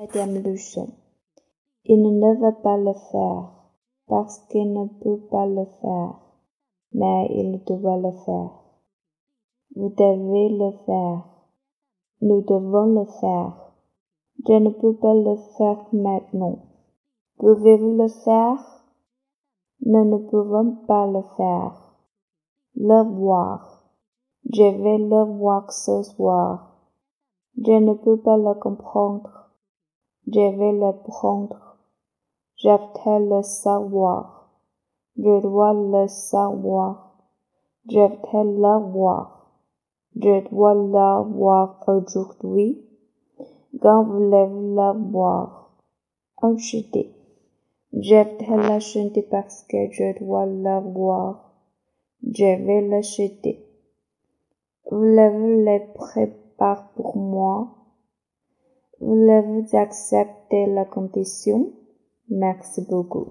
Madame Luchon. Il ne veut pas le faire parce qu'il ne peut pas le faire, mais il doit le faire. Vous devez le faire. Nous devons le faire. Je ne peux pas le faire maintenant. Pouvez-vous le faire? Nous ne pouvons pas le faire. Le voir. Je vais le voir ce soir. Je ne peux pas le comprendre. Je vais le prendre. Je vais le savoir. Je dois le savoir. Je vais le voir. Je dois le voir aujourd'hui. Quand voulez-vous le voir? Acheter. Je vais l'acheter parce que je dois le voir. Je vais l'acheter. Voulez-vous le préparer pour moi? Voulez-vous accepter la condition? Merci beaucoup.